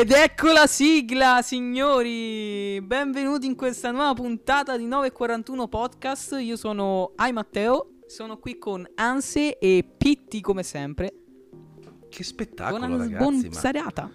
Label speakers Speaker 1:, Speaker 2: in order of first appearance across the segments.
Speaker 1: Ed ecco la sigla, signori! Benvenuti in questa nuova puntata di 941 Podcast. Io sono Ai Matteo, sono qui con Anse e Pitti come sempre.
Speaker 2: Che spettacolo,
Speaker 1: Buona
Speaker 2: ragazzi.
Speaker 1: buon
Speaker 2: ma-
Speaker 1: serata.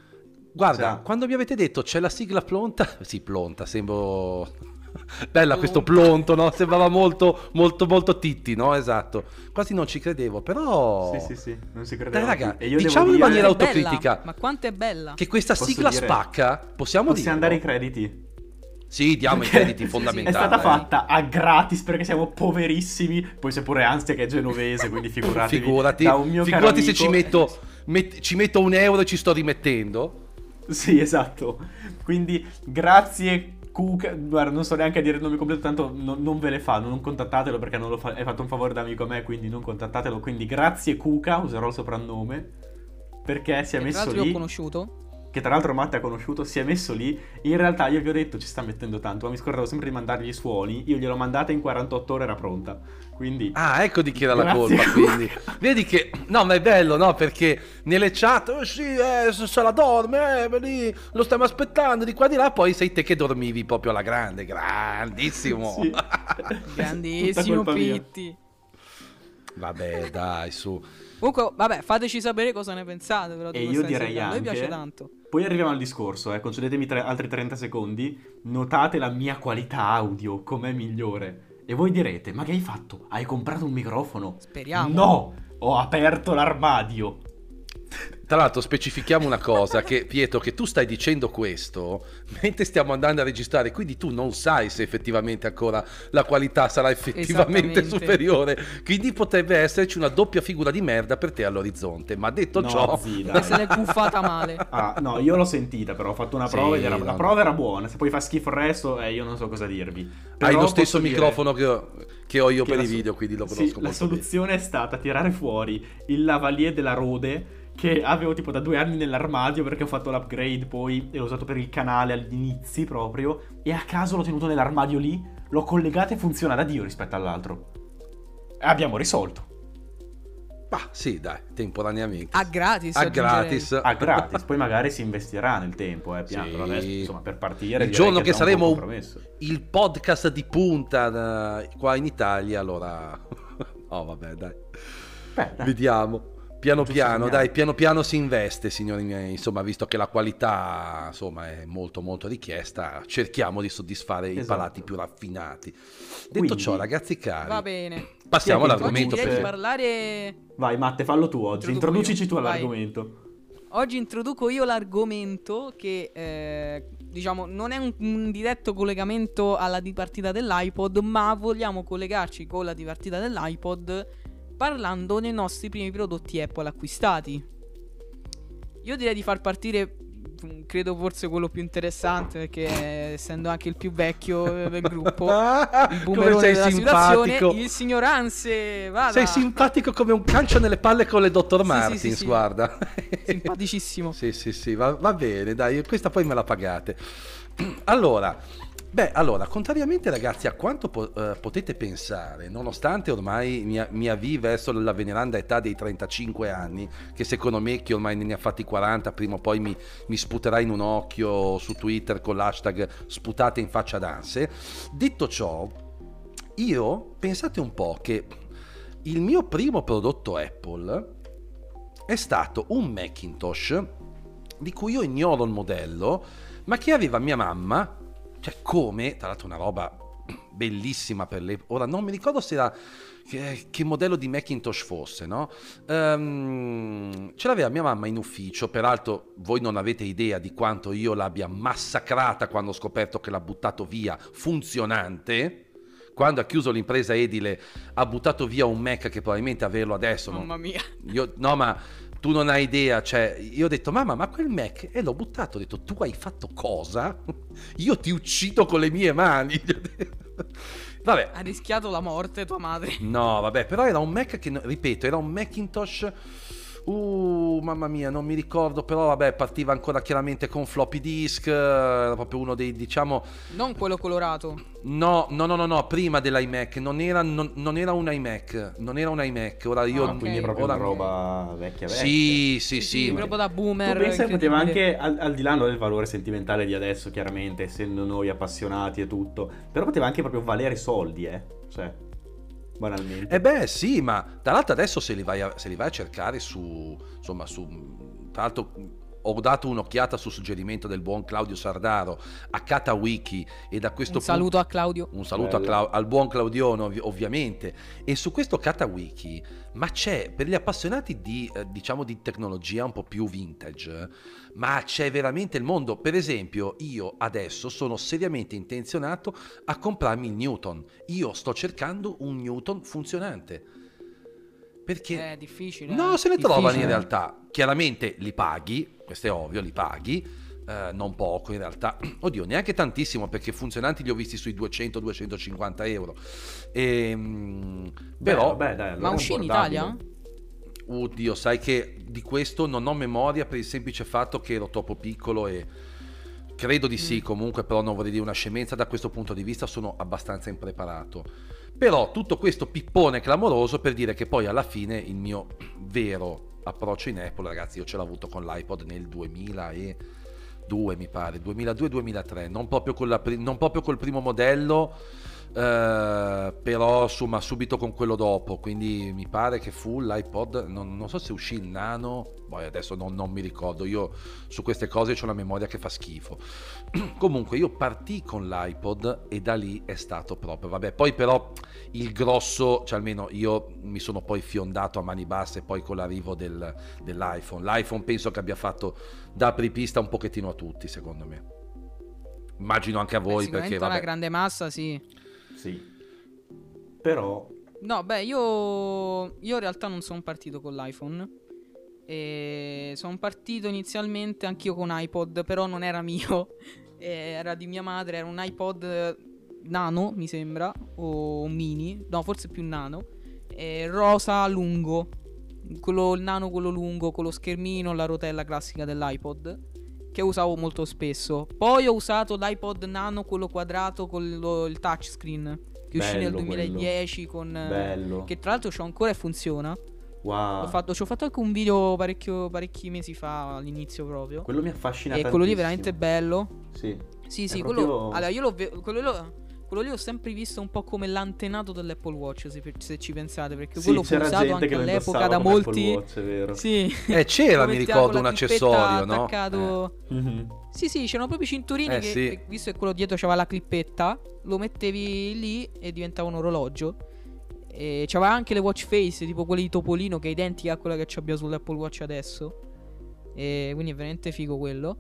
Speaker 2: Guarda,
Speaker 3: Ciao.
Speaker 2: quando mi avete detto c'è la sigla plonta, sì, plonta, sembro bella questo plonto, no? Sembrava molto molto molto titti, no? Esatto. Quasi non ci credevo, però
Speaker 3: Sì, sì, sì, non si credeva.
Speaker 2: Dai, raga,
Speaker 3: E io
Speaker 2: diciamo in maniera
Speaker 3: dire,
Speaker 1: È bella,
Speaker 2: autocritica.
Speaker 1: Ma quanto è bella?
Speaker 2: che questa
Speaker 3: Posso
Speaker 2: sigla
Speaker 3: dire-
Speaker 2: spacca, possiamo dire.
Speaker 3: possiamo dare i crediti.
Speaker 2: Sì, diamo i crediti
Speaker 1: sì,
Speaker 2: fondamentali.
Speaker 3: È stata fatta a gratis perché siamo poverissimi. Poi c'è pure Ansia che è genovese, quindi figuratevi.
Speaker 2: Figurati,
Speaker 3: da un mio caro
Speaker 2: figurati se ci metto, met- ci metto un euro e ci sto rimettendo.
Speaker 3: Sì, esatto. Quindi grazie Cuca. Guarda, non so neanche dire il nome completo, tanto no- non ve le fa. Non contattatelo perché non lo fa- hai fatto un favore da amico a me, quindi non contattatelo. Quindi grazie Cuca, userò il soprannome. Perché si è
Speaker 1: tra
Speaker 3: messo lì.
Speaker 1: conosciuto.
Speaker 3: Che tra l'altro Matte ha conosciuto, si è messo lì. In realtà io vi ho detto ci sta mettendo tanto, ma mi scordavo sempre di mandargli i suoni. Io gliel'ho mandata in 48 ore era pronta. Quindi
Speaker 2: Ah, ecco di chi era la colpa, quindi. Vedi che... No, ma è bello, no? Perché nelle chat, oh sì, eh, se la dorme, eh, lì, lo stiamo aspettando di qua di là, poi sei te che dormivi proprio alla grande, grandissimo.
Speaker 3: Sì.
Speaker 1: Grandissimo
Speaker 3: colpa mia.
Speaker 1: Pitti.
Speaker 2: Vabbè, dai, su.
Speaker 1: Comunque, vabbè, fateci sapere cosa ne pensate. Però,
Speaker 3: E io direi
Speaker 1: sigla. A noi
Speaker 3: anche-
Speaker 1: piace tanto.
Speaker 3: Poi arriviamo al discorso, eh, concedetemi tre- altri 30 secondi. Notate la mia qualità audio, com'è migliore. E voi direte, ma che hai fatto? Hai comprato un microfono?
Speaker 1: Speriamo.
Speaker 3: No, ho aperto l'armadio.
Speaker 2: Tra l'altro specifichiamo una cosa, che Pietro, che tu stai dicendo questo mentre stiamo andando a registrare, quindi tu non sai se effettivamente ancora la qualità sarà effettivamente superiore, quindi potrebbe esserci una doppia figura di merda per te all'orizzonte, ma detto
Speaker 3: No,
Speaker 2: ciò...
Speaker 3: zi,
Speaker 1: Che
Speaker 3: dai.
Speaker 1: se l'è buffata male.
Speaker 3: Ah, no, io l'ho sentita, però ho fatto una
Speaker 2: Sì,
Speaker 3: prova ed era,
Speaker 2: no,
Speaker 3: la prova era buona. Se poi fa schifo il resto, eh, io non so cosa dirvi.
Speaker 2: Hai
Speaker 3: Però
Speaker 2: lo stesso
Speaker 3: posso dire
Speaker 2: microfono che ho, che ho io
Speaker 3: che
Speaker 2: per i
Speaker 3: so-
Speaker 2: video, quindi lo
Speaker 3: sì,
Speaker 2: conosco
Speaker 3: La
Speaker 2: molto bene.
Speaker 3: soluzione è stata tirare fuori il lavalier della Rode che avevo tipo da due anni nell'armadio perché ho fatto l'upgrade poi e l'ho usato per il canale agli inizi proprio e a caso l'ho tenuto nell'armadio lì, l'ho collegato e funziona da Dio rispetto all'altro. E abbiamo risolto.
Speaker 2: Ah, sì, dai, temporaneamente.
Speaker 1: A gratis.
Speaker 2: A gratis.
Speaker 3: A gratis, poi magari si investirà nel tempo, eh, piano,
Speaker 2: Sì.
Speaker 3: adesso insomma per partire
Speaker 2: Il giorno che
Speaker 3: buon
Speaker 2: saremo il podcast di punta eh, qua in Italia, allora... oh, vabbè, dai.
Speaker 3: Beh, dai.
Speaker 2: Vediamo. Piano piano, dai, piano piano si investe, signori miei. Insomma, visto che la qualità, insomma, è molto molto richiesta, cerchiamo di soddisfare i
Speaker 3: Esatto.
Speaker 2: palati più raffinati. Detto
Speaker 3: Quindi-
Speaker 2: ciò, ragazzi cari,
Speaker 1: Va bene.
Speaker 2: passiamo
Speaker 1: Oggi
Speaker 2: all'argomento perché...
Speaker 1: parlare.
Speaker 3: Vai Matte, fallo tu oggi,
Speaker 1: Introduco
Speaker 3: introducici
Speaker 1: io.
Speaker 3: tu
Speaker 1: Vai.
Speaker 3: all'argomento.
Speaker 1: Oggi introduco io l'argomento che, eh, diciamo, non è un, un diretto collegamento alla dipartita dell'iPod, ma vogliamo collegarci con la dipartita dell'iPod parlando dei nostri primi prodotti Apple acquistati. Io direi di far partire, mm, credo forse quello più interessante, perché essendo anche il più vecchio eh, del gruppo, il boomerone
Speaker 2: sei
Speaker 1: della situazione, il signor Anse, vada.
Speaker 2: Sei simpatico come un calcio nelle palle con le Dr.
Speaker 1: Sì, sì,
Speaker 2: Martins,
Speaker 1: sì, sì.
Speaker 2: guarda.
Speaker 1: Simpaticissimo.
Speaker 2: Sì, sì, sì, va, va bene, dai, questa poi me la pagate. Allora, beh, allora, contrariamente ragazzi a quanto po- eh, potete pensare, nonostante ormai mi, mi avvii verso la veneranda età dei 35 anni, che secondo me chi ormai ne ha fatti 40, prima o poi mi, mi sputerà in un occhio su Twitter con l'hashtag sputate in faccia danse, detto ciò, io pensate un po' che il mio primo prodotto Apple è stato un Macintosh di cui io ignoro il modello, ma che aveva mia mamma, cioè come, tra l'altro una roba bellissima per le... Ora non mi ricordo se era... Che, che modello di Macintosh fosse, no? Ehm, ce l'aveva mia mamma in ufficio, peraltro voi non avete idea di quanto io l'abbia massacrata quando ho scoperto che l'ha buttato via funzionante. Quando ha chiuso l'impresa edile ha buttato via un Mac che probabilmente averlo adesso non,
Speaker 1: Mamma mia.
Speaker 2: io, no, ma tu non hai idea, cioè, io ho detto, mamma, ma quel Mac, e l'ho buttato, ho detto, tu hai fatto cosa? Io ti uccido con le mie mani. Vabbè,
Speaker 1: Ha rischiato la morte tua madre.
Speaker 2: no, vabbè, però era un Mac che, ripeto, era un Macintosh Uh, mamma mia, non mi ricordo, però vabbè, partiva ancora chiaramente con floppy disk, era proprio uno dei, diciamo...
Speaker 1: Non quello colorato.
Speaker 2: No, no, no, no, no prima dell'iMac, non era, non, non era un iMac, non era un iMac, ora io...
Speaker 4: Ah, quindi è proprio
Speaker 2: ora-
Speaker 4: una roba vecchia vecchia.
Speaker 2: Sì, sì, sì. ma-
Speaker 1: proprio da boomer.
Speaker 4: Tu pensa che poteva anche, al, al di là del valore sentimentale di adesso, chiaramente, essendo noi appassionati e tutto, però poteva anche proprio valere soldi, eh. Cioè, banalmente.
Speaker 2: Eh beh, sì, ma tra l'altro adesso se li vai a, li vai a cercare su, insomma, su, tra l'altro ho dato un'occhiata su suggerimento del buon Claudio Sardaro a KataWiki e da questo
Speaker 1: Un saluto a Claudio.
Speaker 2: Un saluto a
Speaker 4: Bello.
Speaker 2: Clau- al buon Claudione ovvi- ovviamente e su questo KataWiki ma c'è per gli appassionati di eh, diciamo di tecnologia un po' più vintage ma c'è veramente il mondo per esempio io adesso sono seriamente intenzionato a comprarmi il Newton io sto cercando un Newton funzionante perché
Speaker 1: È difficile.
Speaker 2: No,
Speaker 1: eh.
Speaker 2: se ne trovano in realtà. Chiaramente li paghi, questo è ovvio, li paghi. eh, non poco in realtà, oddio, neanche tantissimo perché funzionanti li ho visti sui 200-250 euro. Ehm,
Speaker 4: Beh,
Speaker 2: però,
Speaker 4: vabbè, dai, allora
Speaker 1: Ma uscì in. Italia?
Speaker 2: oddio, sai che di questo non ho memoria per il semplice fatto che ero troppo piccolo e credo di sì, comunque, però non vorrei dire una scemenza. Da questo punto di vista, sono abbastanza impreparato. Però tutto questo pippone clamoroso per dire che poi alla fine il mio vero approccio in Apple, ragazzi, io ce l'ho avuto con l'iPod nel 2002, mi pare, 2002-2003, non proprio, con la non proprio col primo modello, eh, però insomma subito con quello dopo, quindi mi pare che fu l'iPod, non, non so se uscì il nano, poi adesso non, non mi ricordo, io su queste cose ho una memoria che fa schifo. Comunque io partì con l'iPod e da lì è stato proprio, vabbè, poi però il grosso, cioè almeno io mi sono poi fiondato a mani basse poi con l'arrivo del- dell'iPhone. L'iPhone penso che abbia fatto da apripista un pochettino a tutti, secondo me. Immagino anche a
Speaker 1: Beh,
Speaker 2: voi
Speaker 1: sicuramente
Speaker 2: perché vabbè.
Speaker 1: grande massa, sì.
Speaker 4: Sì. Però,
Speaker 1: No, beh, io, io in realtà non sono partito con l'iPhone. E sono partito inizialmente anch'io con iPod, però non era mio. Era di mia madre, era un iPod nano, mi sembra, o mini, no, forse più nano. rosa lungo. Quello, il nano, quello lungo, con lo schermino, la rotella classica dell'iPod. Che usavo molto spesso. Poi ho usato l'iPod nano, quello quadrato con lo- il touchscreen. Che uscì nel
Speaker 4: Bello quello.
Speaker 1: 2010 con...
Speaker 4: bello.
Speaker 1: che tra l'altro c'ho ancora e funziona.
Speaker 4: Wow.
Speaker 1: L'ho fatto, ci ho fatto anche un video parecchio, parecchi mesi fa, all'inizio proprio.
Speaker 4: Quello mi affascina
Speaker 1: e quello lì è
Speaker 4: tantissimo.
Speaker 1: veramente bello.
Speaker 4: Sì.
Speaker 1: Sì, sì,
Speaker 4: È
Speaker 1: quello.
Speaker 4: proprio-
Speaker 1: Allora, io l'ho quello, lo- quello lì ho sempre visto un po' come l'antenato dell'Apple Watch, se, se ci pensate, perché
Speaker 4: Sì,
Speaker 1: quello fu usato anche all'epoca da molti.
Speaker 4: Watch, è vero.
Speaker 1: Sì.
Speaker 2: Eh, c'era, mi ricordo, un accessorio, no?
Speaker 1: attaccato-
Speaker 4: Mhm.
Speaker 1: Sì, sì, c'erano proprio i cinturini
Speaker 2: Eh,
Speaker 1: che,
Speaker 2: sì.
Speaker 1: visto che quello dietro c'aveva la clippetta, lo mettevi lì e diventava un orologio. E c'aveva anche le watch face, tipo quelle di Topolino, che è identica a quella che abbiamo sull'Apple Watch adesso. E quindi è veramente figo quello.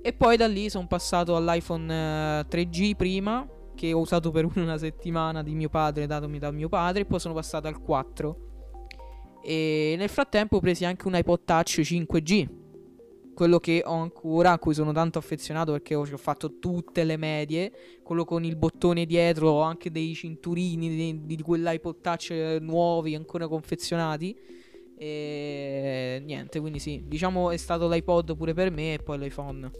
Speaker 1: E poi da lì sono passato all'iPhone eh, 3G prima, che ho usato per una settimana di mio padre, datomi da mio padre, e poi sono passato al 4. E nel frattempo ho preso anche un iPod Touch 5G. Quello che ho ancora, a cui sono tanto affezionato perché ho, fatto tutte le medie. Quello con il bottone dietro, ho anche dei cinturini di, di quell'iPod Touch nuovi, ancora confezionati. E niente, quindi sì, diciamo è stato l'iPod pure per me e poi l'iPhone.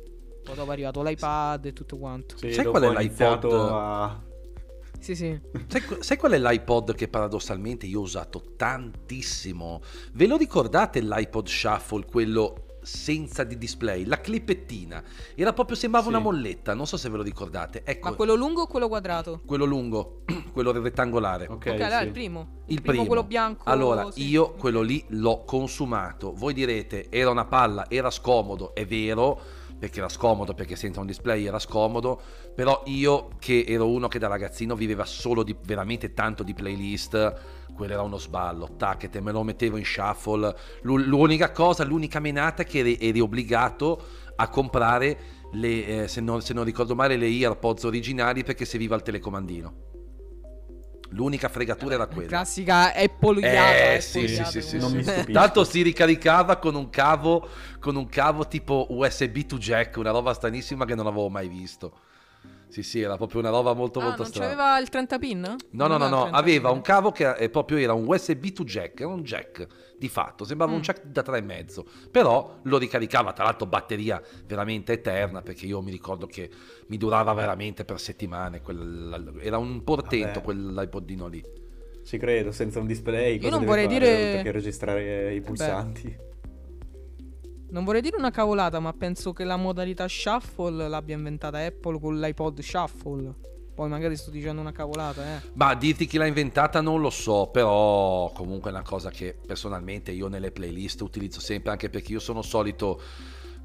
Speaker 1: Poi dopo è arrivato l'iPad e tutto quanto.
Speaker 4: Sì,
Speaker 2: Sai qual è l'iPod?
Speaker 4: a...
Speaker 1: Sì, sì.
Speaker 2: Sai, sai qual è l'iPod che paradossalmente io ho usato tantissimo? Ve lo ricordate l'iPod Shuffle, quello senza di display? La clippettina. Era proprio, sembrava
Speaker 4: Sì.
Speaker 2: una molletta, non so se ve lo ricordate. Ecco,
Speaker 1: Ma quello lungo o quello quadrato?
Speaker 2: quello lungo, quello rettangolare.
Speaker 4: Ok,
Speaker 1: Ok, allora
Speaker 4: sì.
Speaker 1: il primo.
Speaker 2: Il primo.
Speaker 1: quello bianco.
Speaker 2: Allora,
Speaker 1: sì.
Speaker 2: io quello lì l'ho consumato. Voi direte, era una palla, era scomodo, è vero, perché era scomodo, perché senza un display era scomodo, però io che ero uno che da ragazzino viveva solo di veramente tanto di playlist, quello era uno sballo, taccete, me lo mettevo in shuffle. L'u- L'unica cosa, l'unica menata è che eri, eri obbligato a comprare le, eh, se, non, se non ricordo male, le AirPods originali perché serviva il telecomandino. L'unica fregatura era quella.
Speaker 1: Classica Apple
Speaker 2: Eh,
Speaker 1: Apple
Speaker 2: sì, sì, sì, sì,
Speaker 4: Non
Speaker 2: sì.
Speaker 4: mi stupisco.
Speaker 2: Tanto si ricaricava con un cavo, con un cavo tipo USB to jack, una roba stranissima che non avevo mai visto. Sì, sì, era proprio una roba molto
Speaker 1: Ah,
Speaker 2: molto
Speaker 1: non
Speaker 2: strana.
Speaker 1: c'aveva il 30 pin?
Speaker 2: No, no, no, no,
Speaker 1: 30
Speaker 2: aveva
Speaker 1: pin?
Speaker 2: un cavo che è proprio era un USB to jack, era un jack di fatto, sembrava un
Speaker 1: Mm.
Speaker 2: jack da 3,5, però lo ricaricava, tra l'altro batteria veramente eterna, perché io mi ricordo che mi durava veramente per settimane, quel- era un portento
Speaker 3: Vabbè.
Speaker 2: quell'iPodino lì.
Speaker 3: Ci credo, senza un display. cosa
Speaker 1: non vorrei
Speaker 3: fare,
Speaker 1: dire-
Speaker 3: che registrare i pulsanti.
Speaker 1: Non vorrei dire una cavolata, ma penso che la modalità shuffle l'abbia inventata Apple con l'iPod shuffle. Poi magari sto dicendo una cavolata, eh.
Speaker 2: Ma dirti chi l'ha inventata non lo so, però comunque è una cosa che personalmente io nelle playlist utilizzo sempre, anche perché io sono solito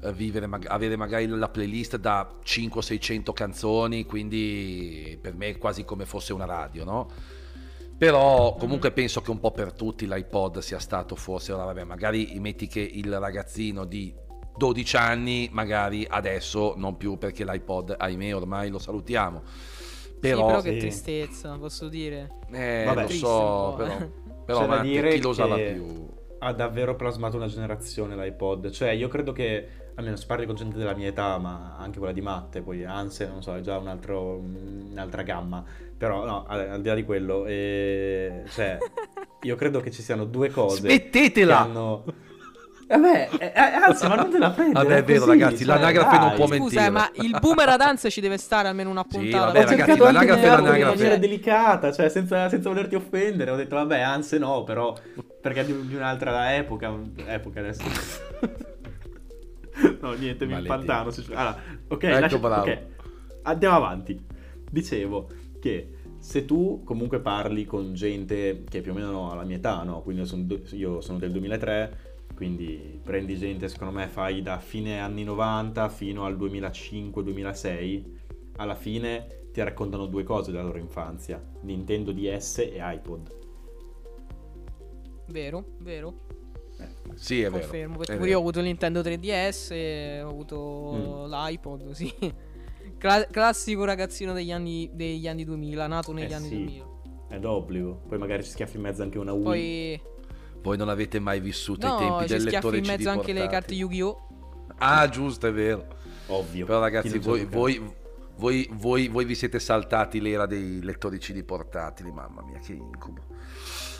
Speaker 2: eh, vivere, avere magari la playlist da 500-600 canzoni, quindi per me è quasi come fosse una radio, no? Però comunque penso che un po' per tutti l'iPod sia stato forse, ora vabbè, magari metti che il ragazzino di 12 anni, magari adesso non più perché l'iPod, ahimè, ormai lo salutiamo. Però,
Speaker 1: sì, però che
Speaker 3: sì.
Speaker 1: tristezza, posso dire.
Speaker 2: eh,
Speaker 3: Vabbè.
Speaker 2: lo so, però,
Speaker 1: eh.
Speaker 2: però
Speaker 3: C'è da
Speaker 2: ma
Speaker 3: dire
Speaker 2: chi lo usava più?
Speaker 3: Ha davvero plasmato una generazione l'iPod. Cioè, io credo che, almeno si parli con gente della mia età, ma anche quella di Matte, poi Anse, non so, è già un altro- un'altra gamma. Però, no, al, al di là di quello, eh, cioè, io credo che ci siano due cose. che
Speaker 2: Smettetela!
Speaker 3: hanno... Vabbè, eh, eh, anzi, ma non te la prendere.
Speaker 2: Vabbè, è vero,
Speaker 3: così,
Speaker 2: ragazzi,
Speaker 3: cioè,
Speaker 2: l'anagrafe non
Speaker 3: dai.
Speaker 2: può
Speaker 1: Scusa,
Speaker 2: mentire.
Speaker 1: eh, ma il boomer ad Anse ci deve stare almeno una puntata.
Speaker 2: vabbè,
Speaker 3: Ho
Speaker 2: ragazzi, l'anagrafe è
Speaker 3: farlo in
Speaker 2: l'anagrafe.
Speaker 3: maniera delicata, cioè senza, senza volerti offendere. Ho detto, vabbè, anzi no, però perché di, di un'altra epoca. Epoca adesso. no, niente, mi impantano. se- Allora, ok,
Speaker 2: Ecco,
Speaker 3: lascia-
Speaker 2: bravo.
Speaker 3: ok, andiamo avanti. Dicevo che se tu comunque parli con gente che più o meno ha la mia età, no? Quindi io sono, io sono del 2003, quindi prendi gente, secondo me fai da fine anni 90 fino al 2005-2006, alla fine ti raccontano due cose della loro infanzia, Nintendo DS e iPod.
Speaker 1: Vero, vero.
Speaker 2: Sì, è vero.
Speaker 1: Confermo. Perché
Speaker 2: è
Speaker 1: pure
Speaker 2: vero.
Speaker 1: io ho avuto il Nintendo 3DS, ho avuto l'iPod, sì. Cla- classico ragazzino degli anni, degli anni 2000, nato negli
Speaker 3: Eh
Speaker 1: anni
Speaker 3: sì.
Speaker 1: 2000.
Speaker 3: È d'obbligo, poi magari ci schiaffi in mezzo anche una Wii.
Speaker 1: Poi,
Speaker 2: Voi non avete mai vissuto i
Speaker 1: no,
Speaker 2: tempi
Speaker 1: ci
Speaker 2: del
Speaker 1: schiaffi
Speaker 2: lettore
Speaker 1: in
Speaker 2: CD
Speaker 1: mezzo anche le
Speaker 2: portatile.
Speaker 1: carte Yu-Gi-Oh!
Speaker 2: Ah, giusto, è vero.
Speaker 3: Ovvio.
Speaker 2: Però ragazzi,
Speaker 3: ci
Speaker 2: voi, voi, voi, voi, voi vi siete saltati l'era dei lettori CD portatili, mamma mia, che incubo.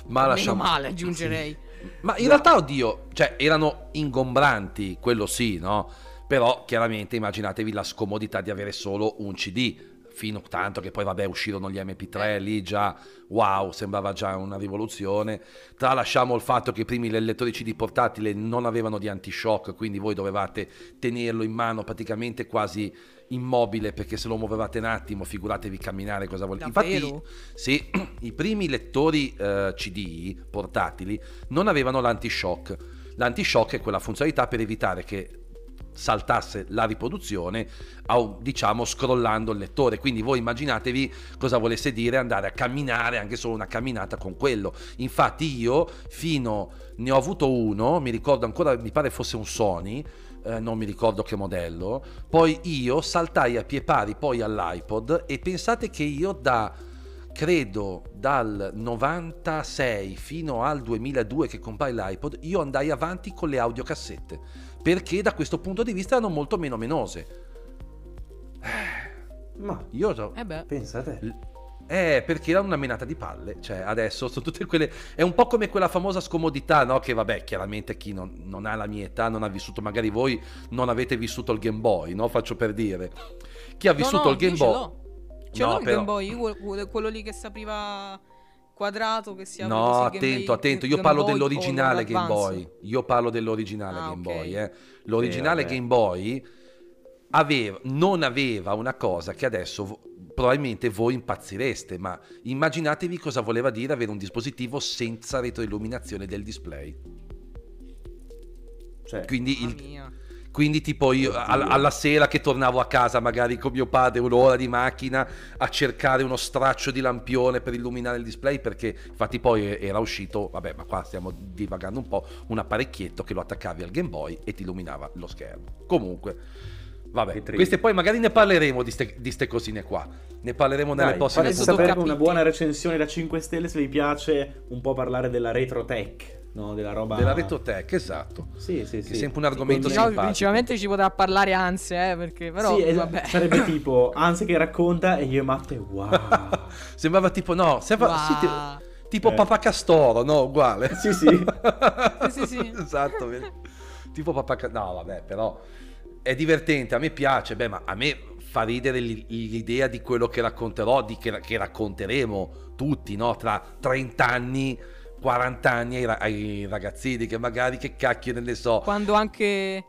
Speaker 2: Ma
Speaker 1: Meno
Speaker 2: lasciamo...
Speaker 1: male, aggiungerei.
Speaker 2: Ma in realtà, oddio, cioè erano ingombranti, quello sì, no? Però chiaramente immaginatevi la scomodità di avere solo un CD, fino tanto che poi vabbè uscirono gli MP3 lì già, wow, sembrava già una rivoluzione. Tralasciamo il fatto che i primi lettori CD portatili non avevano di anti-shock, quindi voi dovevate tenerlo in mano praticamente quasi immobile perché se lo muovevate un attimo figuratevi camminare cosa volete. Infatti sì, i primi lettori eh, CD portatili non avevano l'anti-shock. L'anti-shock è quella funzionalità per evitare che saltasse la riproduzione diciamo scrollando il lettore quindi voi immaginatevi cosa volesse dire andare a camminare anche solo una camminata con quello infatti io fino ne ho avuto uno mi ricordo ancora mi pare fosse un Sony eh, non mi ricordo che modello poi io saltai a pie pari poi all'iPod e pensate che io da credo dal 96 fino al 2002 che comprai l'iPod, io andai avanti con le audiocassette, perché da questo punto di vista erano molto meno menose.
Speaker 3: Ma
Speaker 2: Io so-
Speaker 1: Eh beh.
Speaker 3: pensate.
Speaker 2: Eh, perché era una menata di palle, cioè adesso sono tutte quelle... È un po' come quella famosa scomodità, no? Che vabbè, chiaramente chi non, non ha la mia età, non ha vissuto, magari voi non avete vissuto il Game Boy, no? Faccio per dire. Chi ha vissuto
Speaker 1: no, no,
Speaker 2: il Game
Speaker 1: io ce
Speaker 2: Boy...
Speaker 1: l'ho.
Speaker 2: No,
Speaker 1: il
Speaker 2: però-
Speaker 1: Game Boy, quello, lì che si apriva quadrato, che si apre
Speaker 2: No, attento,
Speaker 1: Boy-
Speaker 2: attento. Io parlo
Speaker 1: Boy
Speaker 2: dell'originale Game. Boy. Io parlo dell'originale
Speaker 1: Ah,
Speaker 2: Game
Speaker 1: ok.
Speaker 2: Boy. Eh. L'originale
Speaker 3: vabbè.
Speaker 2: Game Boy aveva, non aveva una cosa che adesso probabilmente voi impazzireste, ma immaginatevi cosa voleva dire avere un dispositivo senza retroilluminazione del display.
Speaker 3: Cioè,
Speaker 2: Quindi, il- quindi tipo io
Speaker 3: Oddio.
Speaker 2: al- alla sera che tornavo a casa magari con mio padre un'ora di macchina a cercare uno straccio di lampione per illuminare il display perché infatti poi era uscito, vabbè ma qua stiamo divagando un po', un apparecchietto che lo attaccavi al Game Boy e ti illuminava lo schermo. Comunque, vabbè, queste poi magari ne parleremo di ste, di ste cosine qua, ne parleremo nelle
Speaker 3: Dai,
Speaker 2: prossime
Speaker 3: farete
Speaker 1: Adesso
Speaker 3: sapere una buona recensione da 5 stelle se vi piace un po' parlare della retro tech. no? Della roba...
Speaker 2: Della retrotech, esatto.
Speaker 3: Sì, sì,
Speaker 2: Che
Speaker 3: sì.
Speaker 2: è sempre un argomento
Speaker 3: Sì,
Speaker 2: simpatico.
Speaker 1: principalmente ci potrà parlare Anse, eh, perché però
Speaker 3: sì,
Speaker 1: vabbè.
Speaker 3: sarebbe tipo Anse che racconta e io e Matte, wow.
Speaker 2: Sembrava tipo, no, sembrava, sì, ti-
Speaker 1: Wow.
Speaker 2: tipo
Speaker 3: Eh.
Speaker 2: Papà Castoro, no, uguale.
Speaker 3: sì, sì.
Speaker 1: Sì, sì, sì.
Speaker 2: esatto, tipo Papà Castoro. No, vabbè, però è divertente, a me piace, beh, ma a me fa ridere l'idea di quello che racconterò, di che, che racconteremo tutti, no? Tra 30 anni, 40 anni ai, ai ragazzini che magari, che cacchio ne so,
Speaker 1: Quando anche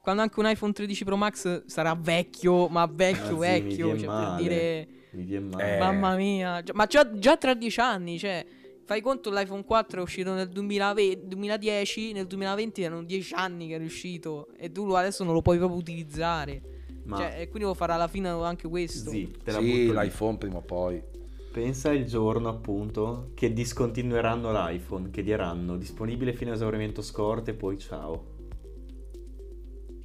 Speaker 1: quando anche un iPhone 13 Pro Max sarà vecchio, ma vecchio,
Speaker 3: mi
Speaker 1: vecchio, cioè
Speaker 3: male.
Speaker 1: per dire
Speaker 3: Mi viene male.
Speaker 2: Eh.
Speaker 1: mamma mia, Già- ma già, già tra dieci anni, cioè fai conto l'iPhone 4 è uscito nel 2020 2010, nel 2020 erano 10 anni che è uscito e tu lo- adesso non lo puoi proprio utilizzare.
Speaker 3: Ma
Speaker 1: Cioè, e quindi lo farà alla fine anche questo.
Speaker 3: Zì, te la
Speaker 2: sì,
Speaker 3: butto lì.
Speaker 2: l'iPhone prima o poi.
Speaker 3: Pensa il giorno appunto che discontinueranno l'iPhone, che diranno disponibile fino a esaurimento scorte e poi ciao.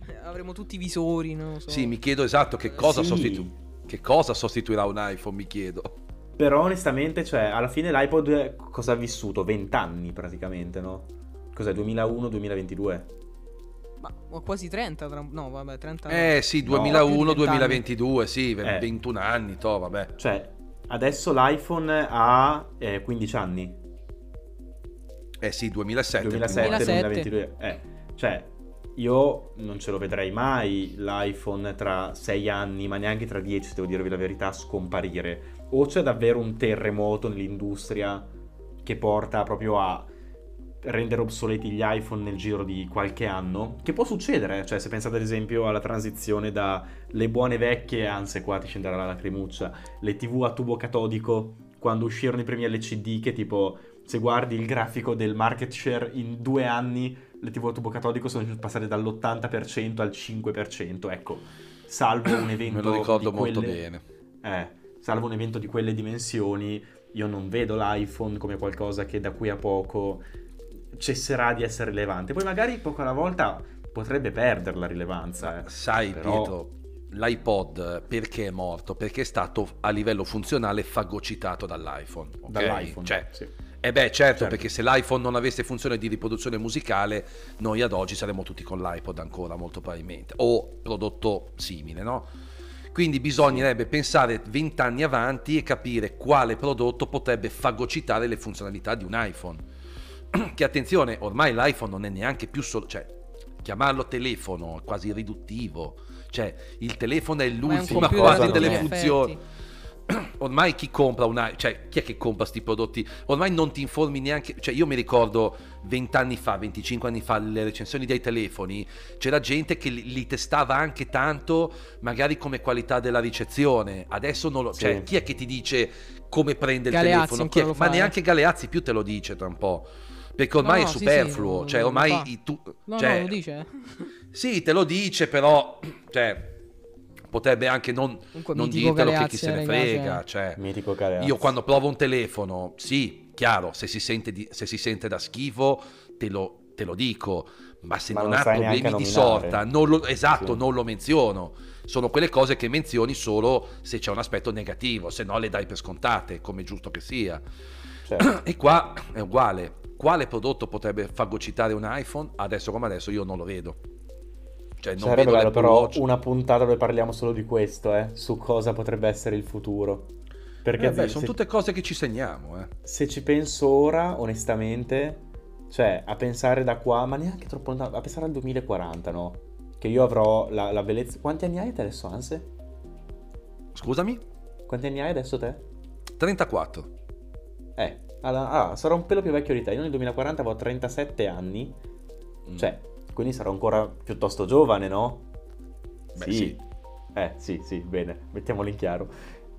Speaker 1: Eh, Avremo tutti i visori, non lo so.
Speaker 2: Sì, mi chiedo esatto che cosa,
Speaker 3: Sì.
Speaker 2: sostitu- che cosa sostituirà un iPhone, mi chiedo.
Speaker 3: Però onestamente, cioè, alla fine l'iPod cosa ha vissuto? 20 anni praticamente, no? Cos'è? 2001-2022?
Speaker 1: Ma quasi 30, tra- no vabbè 30 no.
Speaker 2: Eh sì,
Speaker 3: No,
Speaker 2: 2001-2022, sì,
Speaker 3: Eh.
Speaker 2: 21 anni, to, vabbè.
Speaker 3: Cioè, adesso l'iPhone ha eh, 15 anni.
Speaker 2: Eh sì, 2007.
Speaker 3: 2007,
Speaker 1: 2007.
Speaker 3: 2022. Eh, cioè, io non ce lo vedrei mai l'iPhone tra 6 anni, ma neanche tra 10, se devo dirvi la verità, scomparire. O c'è davvero un terremoto nell'industria che porta proprio a rendere obsoleti gli iPhone nel giro di qualche anno, che può succedere, cioè se pensate ad esempio alla transizione da le buone vecchie, anzi qua ti scenderà la lacrimuccia, le TV a tubo catodico, quando uscirono i primi LCD che tipo se guardi il grafico del market share in due anni, le TV a tubo catodico sono passate dall'80% al 5%, ecco, salvo un evento
Speaker 2: Me lo ricordo molto
Speaker 3: quelle-
Speaker 2: bene.
Speaker 3: eh, salvo un evento di quelle dimensioni, io non vedo l'iPhone come qualcosa che da qui a poco cesserà di essere rilevante. Poi magari poco alla volta potrebbe perdere la rilevanza. eh.
Speaker 2: Sai
Speaker 3: Però-
Speaker 2: Pietro, l'iPod perché è morto? Perché è stato a livello funzionale fagocitato dall'iPhone. ok?
Speaker 3: dall'iPhone.
Speaker 2: Cioè,
Speaker 3: sì.
Speaker 2: eh beh, certo,
Speaker 3: Certo.
Speaker 2: perché se l'iPhone non avesse funzione di riproduzione musicale, noi ad oggi saremmo tutti con l'iPod ancora, molto probabilmente. O prodotto simile, no? Quindi bisognerebbe pensare 20 anni avanti e capire quale prodotto potrebbe fagocitare le funzionalità di un iPhone. che attenzione, ormai l'iPhone non è neanche più solo... Cioè, chiamarlo telefono è quasi riduttivo. Cioè, il telefono è l'ultima
Speaker 3: computer
Speaker 2: quasi
Speaker 3: a tutti
Speaker 2: delle funzioni. ormai chi compra una cioè chi è che compra questi prodotti ormai non ti informi neanche cioè io mi ricordo 20 anni fa 25 anni fa le recensioni dei telefoni c'era gente che li, li testava anche tanto magari come qualità della ricezione adesso non lo
Speaker 3: Sì.
Speaker 2: cioè chi è che ti dice come prende il
Speaker 1: Galeazzi
Speaker 2: telefono è-
Speaker 1: ancora lo
Speaker 2: ma
Speaker 1: fa, eh.
Speaker 2: neanche Galeazzi più te lo dice tra un po' perché ormai
Speaker 1: No,
Speaker 2: è
Speaker 1: no, sì,
Speaker 2: superfluo
Speaker 1: sì,
Speaker 2: cioè
Speaker 1: lo-
Speaker 2: ormai i- tu,
Speaker 1: No,
Speaker 2: cioè,
Speaker 1: no, lo dice.
Speaker 2: sì te lo dice però cioè potrebbe anche non,
Speaker 1: Comunque
Speaker 2: non dirtelo che chi se ne frega cioè
Speaker 3: Mitico Galeazzi.
Speaker 2: io quando provo un telefono, sì, chiaro, se si sente, di- se si sente da schifo, te lo, te lo dico, ma se
Speaker 3: Ma
Speaker 2: non,
Speaker 3: non
Speaker 2: ha problemi di sorta, non lo, esatto,
Speaker 3: Sì.
Speaker 2: non lo menziono. Sono quelle cose che menzioni solo se c'è un aspetto negativo, se no le dai per scontate, come è giusto che sia.
Speaker 3: Cioè,
Speaker 2: E qua è uguale. Quale prodotto potrebbe fagocitare un iPhone? Adesso come adesso io non lo vedo. Cioè, non
Speaker 3: sarebbe bello però
Speaker 2: Watch.
Speaker 3: una puntata dove parliamo solo di questo, eh, su cosa potrebbe essere il futuro. Perché
Speaker 2: Eh beh,
Speaker 3: zii,
Speaker 2: sono
Speaker 3: se-
Speaker 2: tutte cose che ci segniamo, eh.
Speaker 3: se ci penso ora, onestamente, cioè a pensare da qua, ma neanche troppo lontano, a pensare al 2040, no? Che io avrò la, la bellezza. Quanti anni hai te adesso, Anse?
Speaker 2: Scusami?
Speaker 3: Quanti anni hai adesso te?
Speaker 2: 34.
Speaker 3: Eh, allora, allora, sarò un pelo più vecchio di te. Io nel 2040 avevo 37 anni,
Speaker 2: Mm.
Speaker 3: cioè, quindi sarò ancora piuttosto giovane, no?
Speaker 2: Beh, sì.
Speaker 3: Eh, sì, sì, bene, mettiamolo in chiaro.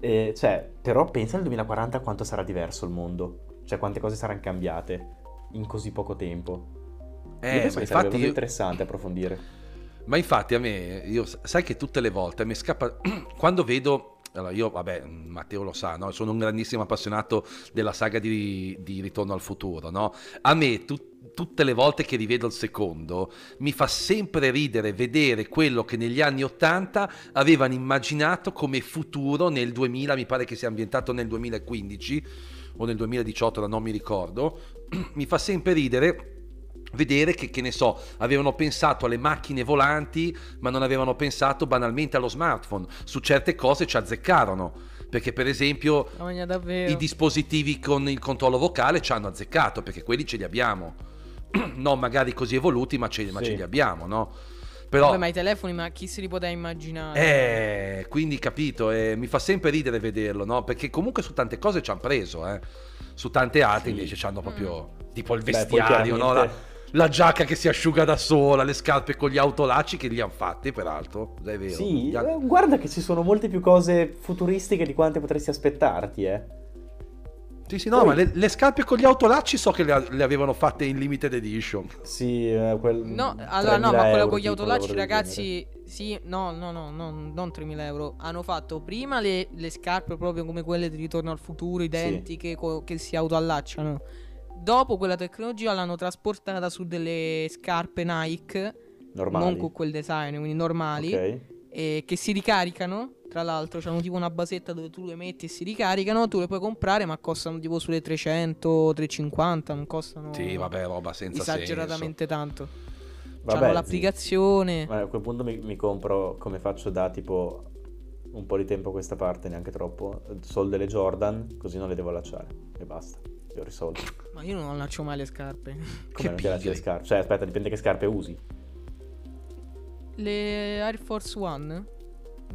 Speaker 3: Eh, cioè, però pensa nel 2040 quanto sarà diverso il mondo. Cioè, quante cose saranno cambiate in così poco tempo.
Speaker 2: Eh,
Speaker 3: Io penso
Speaker 2: ma
Speaker 3: che
Speaker 2: infatti, io-
Speaker 3: interessante approfondire.
Speaker 2: ma infatti a me, io, sai che tutte le volte mi scappa, quando vedo, allora io, vabbè, Matteo lo sa, no? sono un grandissimo appassionato della saga di, di Ritorno al futuro, no? A me tu- tutte le volte che rivedo il secondo mi fa sempre ridere vedere quello che negli anni 80 avevano immaginato come futuro nel 2000, mi pare che sia ambientato nel 2015 o nel 2018, ora non mi ricordo, mi fa sempre ridere vedere che, che ne so, avevano pensato alle macchine volanti, ma non avevano pensato banalmente allo smartphone. Su certe cose ci azzeccarono. Perché, per esempio, i dispositivi con il controllo vocale ci hanno azzeccato, perché quelli ce li abbiamo. non magari così evoluti, ma ce, ma
Speaker 3: Sì.
Speaker 2: ce li abbiamo, no? Però,
Speaker 1: Vabbè, ma i telefoni, ma chi se li poteva immaginare?
Speaker 2: eh, quindi capito, eh, mi fa sempre ridere vederlo, no? Perché comunque su tante cose ci hanno preso, eh. Su tante altre
Speaker 3: Sì.
Speaker 2: invece ci hanno proprio tipo il
Speaker 3: Beh,
Speaker 2: vestiario, no? La, la giacca che si asciuga da sola, le scarpe con gli autolacci che li hanno fatti, peraltro. È vero.
Speaker 3: Sì,
Speaker 2: Gli han-
Speaker 3: eh, guarda che ci sono molte più cose futuristiche di quante potresti aspettarti, eh.
Speaker 2: Sì, sì, no,
Speaker 3: Poi-
Speaker 2: ma le, le scarpe con gli autolacci so che le, le avevano fatte in limited edition.
Speaker 3: Sì, eh, quel...
Speaker 1: No, allora no,
Speaker 3: 3.000
Speaker 1: ma quello con gli autolacci, ragazzi, sì, no, no, no, no, non 3.000 euro. Hanno fatto prima le, le scarpe proprio come quelle di Ritorno al futuro, identiche, co- che si autoallacciano. Dopo quella tecnologia l'hanno trasportata su delle scarpe Nike.
Speaker 3: Normali.
Speaker 1: non con quel design, quindi normali,
Speaker 3: Ok.
Speaker 1: e che si ricaricano. Tra l'altro, hanno tipo una basetta dove tu le metti e si ricaricano. Tu le puoi comprare, ma costano tipo sulle 300, 350, non costano
Speaker 2: Sì, vabbè, roba senza senso.
Speaker 1: esageratamente tanto.
Speaker 3: Vabbè,
Speaker 1: C'hanno
Speaker 3: sì.
Speaker 1: l'applicazione.
Speaker 3: Ma a quel punto mi, mi compro, come faccio da tipo un po' di tempo a questa parte, neanche troppo, sol delle Jordan, così non le devo allacciare. E basta. Li ho risolti.
Speaker 1: Ma io non allaccio mai le scarpe.
Speaker 3: Come non ti allacci le scarpe? Cioè, aspetta, dipende che scarpe usi.
Speaker 1: Le Air Force One
Speaker 3: E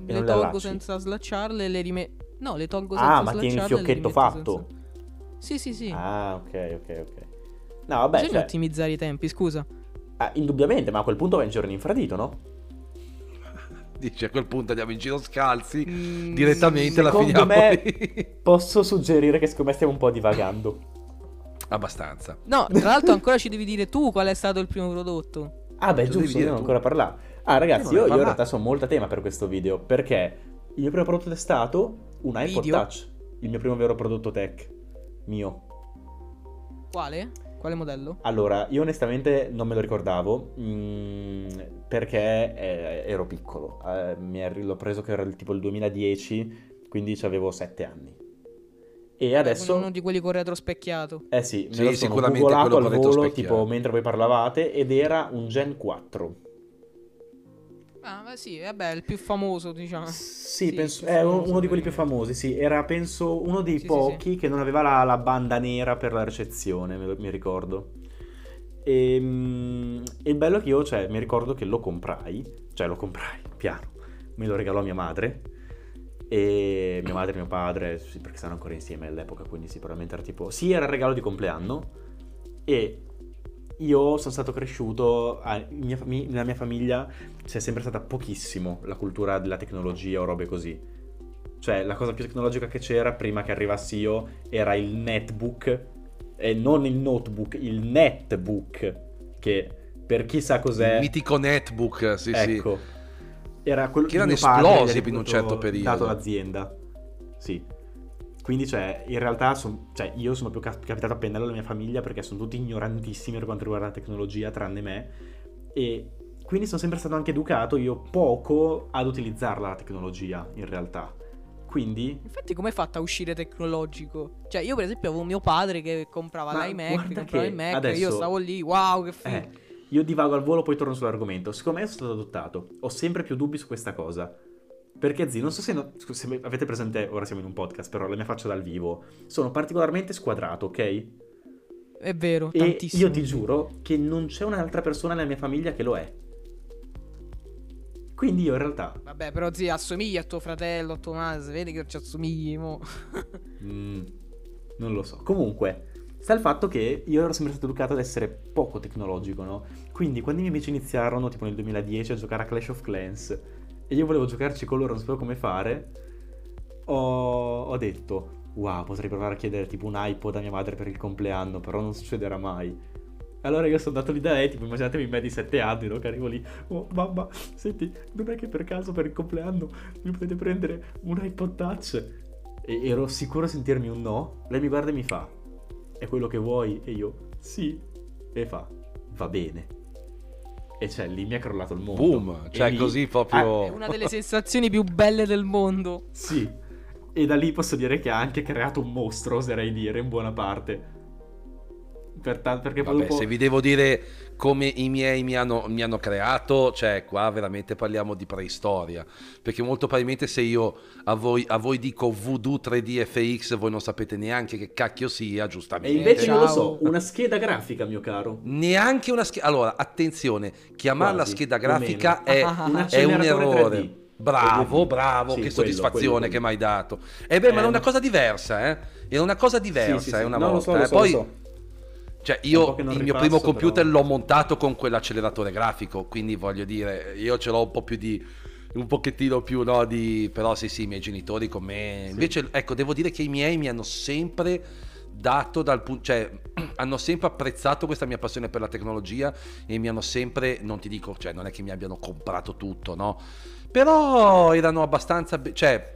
Speaker 1: le
Speaker 3: le
Speaker 1: tolgo
Speaker 3: allacci?
Speaker 1: senza slacciarle e le rimetto. No, le tolgo senza
Speaker 3: Ah, ma tieni il
Speaker 1: slacciarle le
Speaker 3: fiocchetto fatto.
Speaker 1: senza- Sì, sì, sì.
Speaker 3: Ah, ok, ok, ok. No, vabbè,
Speaker 1: Bisogna
Speaker 3: cioè,
Speaker 1: ottimizzare i tempi, scusa.
Speaker 3: ah, indubbiamente, ma a quel punto vai in giro in infradito, no?
Speaker 2: Dice a quel punto andiamo in giro scalzi,
Speaker 1: Mm,
Speaker 2: direttamente la
Speaker 3: secondo
Speaker 2: finiamo
Speaker 3: me-
Speaker 2: lì.
Speaker 3: Posso suggerire che secondo me stiamo un po' divagando.
Speaker 2: Abbastanza.
Speaker 1: No, tra l'altro ancora ci devi dire tu qual è stato il primo prodotto.
Speaker 3: Ah, beh,
Speaker 2: Lo devi
Speaker 3: giusto,
Speaker 2: dire
Speaker 3: devo
Speaker 2: tu.
Speaker 3: ancora parlare. Ah, ragazzi,
Speaker 2: non
Speaker 3: io, io in realtà sono molto a tema per questo video, perché il mio primo prodotto è stato un iPod
Speaker 1: Video?
Speaker 3: Touch, il mio primo vero prodotto tech, mio.
Speaker 1: Quale? Quale modello?
Speaker 3: Allora, io onestamente non me lo ricordavo, mm, perché eh, ero piccolo. Eh, mi è- l'ho preso che era il- tipo il 2010, quindi avevo 7 anni. E adesso...
Speaker 1: Uno di quelli con retrospecchiato.
Speaker 3: Eh sì,
Speaker 2: Sì,
Speaker 3: me lo sono
Speaker 2: sicuramente
Speaker 3: googolato
Speaker 2: quello
Speaker 3: al volo, tipo mentre voi parlavate, ed era un Gen 4.
Speaker 1: Ah, beh sì, vabbè, il più famoso, diciamo.
Speaker 3: Sì,
Speaker 1: Sì,
Speaker 3: penso, è uno,
Speaker 1: famoso
Speaker 3: uno di quelli più famosi, sì. Era, penso, uno dei
Speaker 1: Sì, sì,
Speaker 3: pochi che non aveva la, la banda nera per la ricezione, me lo- mi ricordo. E, mm, e il bello è che io, cioè, mi ricordo che lo comprai, cioè lo comprai, piano, me lo regalò mia madre. E mia madre e mio padre, perché stanno ancora insieme all'epoca, quindi sicuramente era tipo... Sì, era il regalo di compleanno. E io sono stato cresciuto, mia fami- nella mia famiglia c'è sempre stata pochissimo la cultura della tecnologia o robe così. Cioè, la cosa più tecnologica che c'era prima che arrivassi io era il netbook, e non il notebook, il netbook, che per chi sa cos'è...
Speaker 2: Il mitico netbook, sì, sì.
Speaker 3: Era quello
Speaker 2: Che erano esplosi in un
Speaker 3: dato-
Speaker 2: certo periodo.
Speaker 3: dato l'azienda. Sì. Quindi, cioè, in realtà son- cioè, io sono più cap- capitato a pennello alla mia famiglia perché sono tutti ignorantissimi per quanto riguarda la tecnologia, tranne me. E quindi sono sempre stato anche educato io poco ad utilizzarla la tecnologia, in realtà. Quindi,
Speaker 1: Infatti, come hai fatto a uscire tecnologico? Cioè, io, per esempio, avevo mio padre che comprava
Speaker 3: Ma
Speaker 1: l'iMac, comprava
Speaker 3: che
Speaker 1: il Mac, e
Speaker 3: adesso-
Speaker 1: io stavo lì, wow, che figo.
Speaker 3: eh, io divago al volo, poi torno sull'argomento. Secondo me sono stato adottato. Ho sempre più dubbi su questa cosa. Perché, zi, non so se, no- se avete presente, ora siamo in un podcast, però la mia faccia dal vivo. Sono particolarmente squadrato, ok?
Speaker 1: È vero,
Speaker 3: E
Speaker 1: tantissimo.
Speaker 3: io ti giuro che non c'è un'altra persona nella mia famiglia che lo è. Quindi io in realtà...
Speaker 1: Vabbè, però, zia, assomiglia a tuo fratello, a madre, vedi che ci assomigli, mo.
Speaker 3: mm, non lo so. Comunque, sta il fatto che io ero sempre stato educato ad essere poco tecnologico, no? Quindi quando i miei amici iniziarono, tipo nel 2010, a giocare a Clash of Clans, e io volevo giocarci con loro, non sapevo come fare, ho, ho detto, wow, potrei provare a chiedere tipo un iPod a mia madre per il compleanno, però non succederà mai. Allora io sono andato lì da lei, tipo immaginatevi me di 7 anni, no? Che arrivo lì, oh mamma, senti, non è che per caso per il compleanno mi potete prendere un iPod Touch? E ero sicuro a sentirmi un no. Lei mi guarda e mi fa, è quello che vuoi? E io, sì. E fa, va bene. E cioè, lì mi ha crollato il mondo.
Speaker 2: Boom,
Speaker 3: E
Speaker 2: cioè
Speaker 3: lì-
Speaker 2: così proprio...
Speaker 1: È una delle sensazioni più belle del mondo.
Speaker 3: Sì. E da lì posso dire che ha anche creato un mostro, oserei dire, in buona parte.
Speaker 4: Per ta- perché
Speaker 2: Vabbè,
Speaker 4: dopo...
Speaker 2: se vi devo dire come i miei mi hanno, mi hanno creato, cioè qua veramente parliamo di preistoria. Perché molto probabilmente se io a voi, a voi dico Voodoo 3D FX, voi non sapete neanche che cacchio sia,
Speaker 3: E
Speaker 2: giustamente.
Speaker 3: invece io lo
Speaker 1: Ciao.
Speaker 3: so, una scheda grafica, mio caro.
Speaker 2: Neanche una scheda. Allora, attenzione, chiamarla
Speaker 3: Quasi,
Speaker 2: scheda grafica
Speaker 1: meno.
Speaker 2: è,
Speaker 1: Ah, ah, ah.
Speaker 2: è un errore.
Speaker 3: 3D.
Speaker 2: Bravo,
Speaker 3: 3D.
Speaker 2: bravo,
Speaker 3: Sì,
Speaker 2: che
Speaker 3: quello,
Speaker 2: soddisfazione
Speaker 3: quello,
Speaker 2: che mi hai
Speaker 3: quello.
Speaker 2: dato. E beh, ma
Speaker 3: Eh,
Speaker 2: è una cosa diversa, eh? Era una cosa diversa,
Speaker 3: Sì, sì,
Speaker 2: eh, una
Speaker 3: No, lo
Speaker 2: volta.
Speaker 3: so, lo
Speaker 2: eh.
Speaker 3: so, lo
Speaker 2: Poi,
Speaker 3: so.
Speaker 2: Cioè, io il mio primo computer
Speaker 3: però.
Speaker 2: l'ho montato con quell'acceleratore grafico, quindi voglio dire, io ce l'ho un po' più di un pochettino più no di però sì sì i miei genitori con me. Invece ecco devo dire che i miei mi hanno sempre dato dal punto cioè hanno sempre apprezzato questa mia passione per la tecnologia e mi hanno sempre non ti dico cioè non è che mi abbiano comprato tutto no? Però erano abbastanza cioè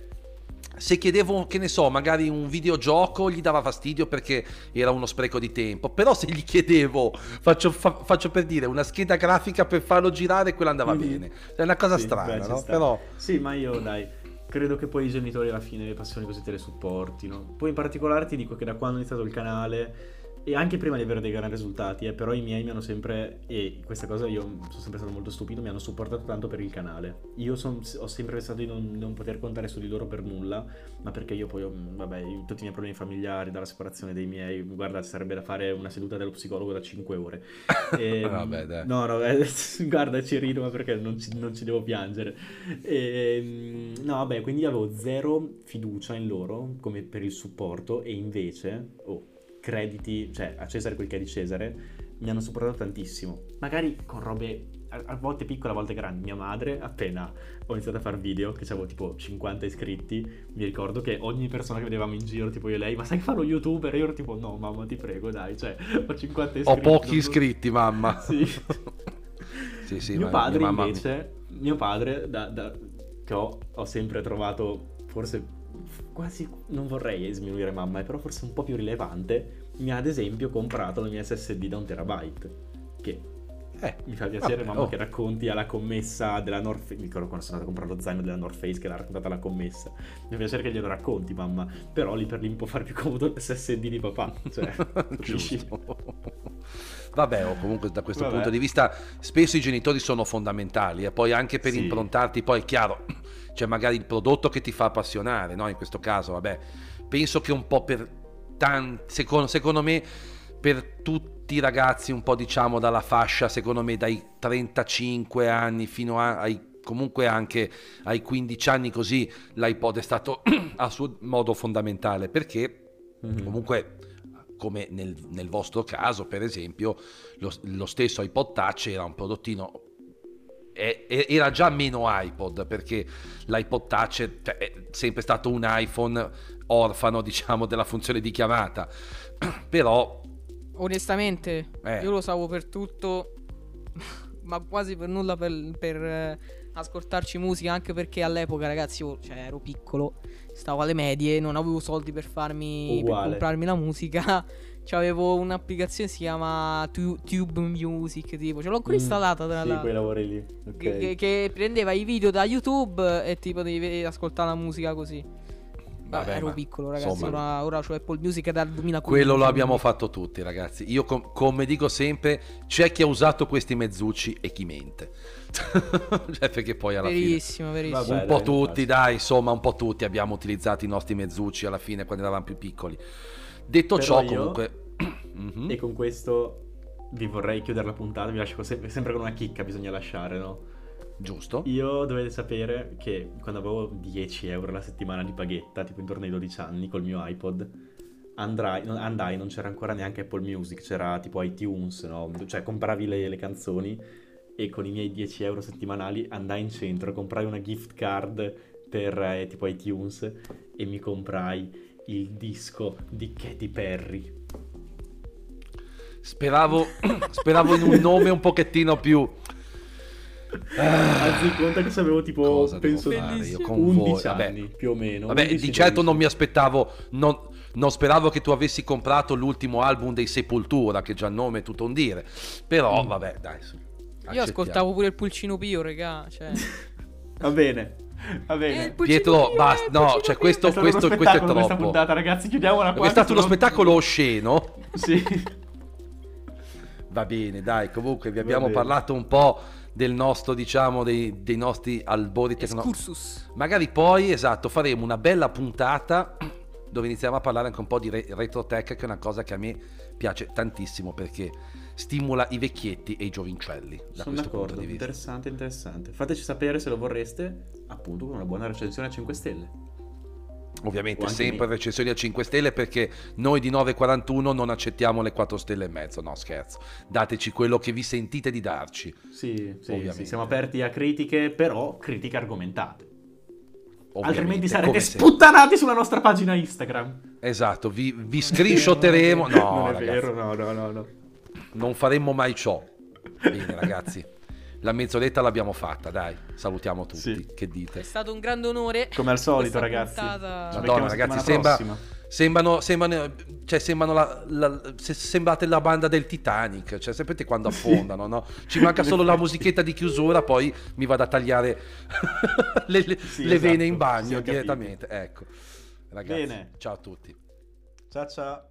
Speaker 2: se chiedevo, che ne so, magari un videogioco gli dava fastidio perché era uno spreco di tempo. Però se gli chiedevo, faccio, fa- faccio per dire, una scheda grafica per farlo girare, quella andava
Speaker 3: Mhm.
Speaker 2: bene. È una cosa
Speaker 3: Sì,
Speaker 2: strana,
Speaker 3: beh,
Speaker 2: no? Però
Speaker 3: Sì, ma io dai, credo che poi i genitori alla fine le passioni così te le supportino. Poi in particolare ti dico che da quando ho iniziato il canale e anche prima di avere dei grandi risultati, eh, però i miei mi hanno sempre, e questa cosa io sono sempre stato molto stupido, mi hanno supportato tanto per il canale. Io son- ho sempre pensato di non, non poter contare su di loro per nulla, ma perché io poi ho, vabbè, tutti i miei problemi familiari, dalla separazione dei miei, guarda, ci sarebbe da fare una seduta dello psicologo da 5 ore. E,
Speaker 2: Vabbè, dai.
Speaker 3: No, no, eh, guarda, ci rido, ma perché non ci, non ci devo piangere. E, no, vabbè, quindi avevo zero fiducia in loro come per il supporto e invece, oh, crediti, cioè a Cesare quel che è di Cesare, mi hanno supportato tantissimo. Magari con robe a, volte piccole, a volte grandi. Mia madre, appena ho iniziato a fare video, che avevo tipo 50 iscritti, mi ricordo che ogni persona che vedevamo in giro, tipo io e lei, ma sai che fa lo youtuber? E io ero tipo, no mamma ti prego dai, cioè ho 50 iscritti.
Speaker 2: ho pochi iscritti, mamma.
Speaker 3: Sì.
Speaker 2: sì, sì,
Speaker 3: mio
Speaker 2: ma-
Speaker 3: padre
Speaker 2: mia
Speaker 3: invece, mio padre, da- da- che ho, ho sempre trovato forse quasi, non vorrei sminuire mamma, eh, però forse un po' più rilevante, mi ha ad esempio comprato la mia SSD da un terabyte, che
Speaker 2: Eh,
Speaker 3: mi fa piacere
Speaker 2: vabbè,
Speaker 3: mamma
Speaker 2: oh.
Speaker 3: che racconti alla commessa della North Face, mi ricordo quando sono andato a comprare lo zaino della North Face che l'ha raccontata alla commessa, mi fa piacere che glielo racconti mamma, però lì per lì mi può fare più comodo l'SSD di papà, cioè, capisci?
Speaker 2: Giusto. Vabbè, o comunque da questo
Speaker 3: Vabbè.
Speaker 2: punto di vista spesso i genitori sono fondamentali e poi anche per
Speaker 3: Sì.
Speaker 2: improntarti, poi è chiaro, c'è magari il prodotto che ti fa appassionare, no? In questo caso, vabbè, penso che un po' per tanti, secondo, secondo me, per tutti i ragazzi un po' diciamo dalla fascia, secondo me dai 35 anni fino a- ai comunque anche ai 15 anni così l'iPod è stato a suo modo fondamentale perché
Speaker 3: Mhm.
Speaker 2: Comunque, come nel, nel vostro caso, per esempio, lo, lo stesso iPod Touch era un prodottino. e- Era già meno iPod perché l'iPod Touch è, cioè, è sempre stato un iPhone orfano, diciamo, della funzione di chiamata. Però,
Speaker 1: Onestamente,
Speaker 2: Eh.
Speaker 1: io lo usavo per tutto, ma quasi per nulla per, per, eh, ascoltarci musica, anche perché all'epoca, ragazzi, io cioè, ero piccolo, stavo alle medie, non avevo soldi per farmi per comprarmi la musica. C'avevo un'applicazione che si chiama Tu- Tube Music, tipo, ce l'ho ancora
Speaker 3: Mm,
Speaker 1: installata tra
Speaker 3: Sì, quei lavori lì, ok.
Speaker 1: Che, che- prendeva i video da YouTube e tipo devi ascoltare la musica così.
Speaker 2: Vabbè,
Speaker 1: ero
Speaker 2: ma,
Speaker 1: piccolo, ragazzi.
Speaker 2: insomma,
Speaker 1: ora, ora c'ho Apple Music dal 2015.
Speaker 2: quello lo abbiamo fatto tutti, ragazzi. Io, com- come dico sempre, c'è chi ha usato questi mezzucci e chi mente. cioè, perché poi alla fine.
Speaker 1: Verissimo, verissimo.
Speaker 3: Vabbè.
Speaker 2: un po'
Speaker 3: dai,
Speaker 2: tutti, dai, insomma, un po' tutti abbiamo utilizzato i nostri mezzucci alla fine quando eravamo più piccoli. Detto
Speaker 3: Però
Speaker 2: ciò,
Speaker 3: io-
Speaker 2: comunque, Mhm.
Speaker 3: E con questo vi vorrei chiudere la puntata, vi lascio sempre, sempre con una chicca, bisogna lasciare, no?
Speaker 2: Giusto?
Speaker 3: Io dovete sapere che quando avevo 10 euro la settimana di paghetta, tipo intorno ai 12 anni, col mio iPod, andrai, andai, non c'era ancora neanche Apple Music, c'era tipo iTunes, no? Cioè compravi le, le canzoni e con i miei 10 euro settimanali andai in centro, comprai una gift card per eh, tipo iTunes e mi comprai il disco di Katy Perry.
Speaker 2: Speravo, speravo in un nome un pochettino più.
Speaker 3: Anzi, conta che avevo tipo,
Speaker 2: Cosa
Speaker 3: penso,
Speaker 2: io
Speaker 1: bellissimo.
Speaker 2: con
Speaker 3: 11
Speaker 2: voi? Vabbè,
Speaker 3: anni più o meno.
Speaker 2: Vabbè,
Speaker 3: 11,
Speaker 2: di certo
Speaker 3: 12.
Speaker 2: non mi aspettavo, non, non speravo che tu avessi comprato l'ultimo album dei Sepultura, che già il nome è tutto un dire. Però,
Speaker 3: Mm.
Speaker 2: vabbè, dai. su,
Speaker 1: Io
Speaker 2: accettiamo.
Speaker 1: ascoltavo pure il pulcino Pio, regà. Cioè.
Speaker 3: Va bene, va
Speaker 1: Eh,
Speaker 3: bene.
Speaker 1: Pulcino
Speaker 2: Pietro, basta,
Speaker 1: eh, il
Speaker 2: no, cioè questo,
Speaker 3: È
Speaker 2: questo, questo è
Speaker 3: spettacolo questa
Speaker 2: troppo.
Speaker 3: puntata, ragazzi. Chiudiamola qua.
Speaker 2: È stato uno
Speaker 3: se no-
Speaker 2: spettacolo osceno.
Speaker 3: Sì.
Speaker 2: Va bene, dai, comunque vi abbiamo parlato un po' del nostro, diciamo, dei, dei nostri albori tecnologici.
Speaker 1: Excursus.
Speaker 2: Magari poi, esatto, faremo una bella puntata dove iniziamo a parlare anche un po' di re- retro tech, che è una cosa che a me piace tantissimo perché stimola i vecchietti e i giovincelli. Da
Speaker 3: Sono d'accordo,
Speaker 2: di vista.
Speaker 3: interessante, interessante. Fateci sapere se lo vorreste, appunto, con una buona recensione a 5 stelle.
Speaker 2: Ovviamente sempre
Speaker 3: meno.
Speaker 2: recensioni a 5 stelle perché noi di 941 non accettiamo le 4 stelle e mezzo, no scherzo. Dateci quello che vi sentite di darci.
Speaker 3: Sì, sì,
Speaker 2: Ovviamente.
Speaker 3: sì, siamo aperti a critiche, però critiche argomentate.
Speaker 2: Ovviamente,
Speaker 3: Altrimenti sarete sputtanati sulla nostra pagina Instagram.
Speaker 2: Esatto, vi, vi screenshotteremo. No,
Speaker 3: non è
Speaker 2: ragazzi,
Speaker 3: vero, no, no, no, no.
Speaker 2: non faremmo mai ciò. Bene, ragazzi. La mezz'oretta l'abbiamo fatta, dai. Salutiamo tutti.
Speaker 3: Sì.
Speaker 2: Che dite?
Speaker 1: È stato un grande onore.
Speaker 3: Come al solito, ragazzi.
Speaker 1: puntata-
Speaker 2: Madonna, ragazzi, sembra,
Speaker 3: prossima.
Speaker 2: sembrano, sembrano, cioè, sembrano la, la- se- sembrate la banda del Titanic, cioè, sapete quando affondano, no? Ci manca solo la musichetta di chiusura, poi mi vado a tagliare le, le-
Speaker 3: Sì,
Speaker 2: le vene
Speaker 3: esatto,
Speaker 2: in
Speaker 3: sì,
Speaker 2: bagno
Speaker 3: capito.
Speaker 2: direttamente. Ecco, ragazzi,
Speaker 3: Bene.
Speaker 2: ciao a tutti.
Speaker 3: Ciao ciao.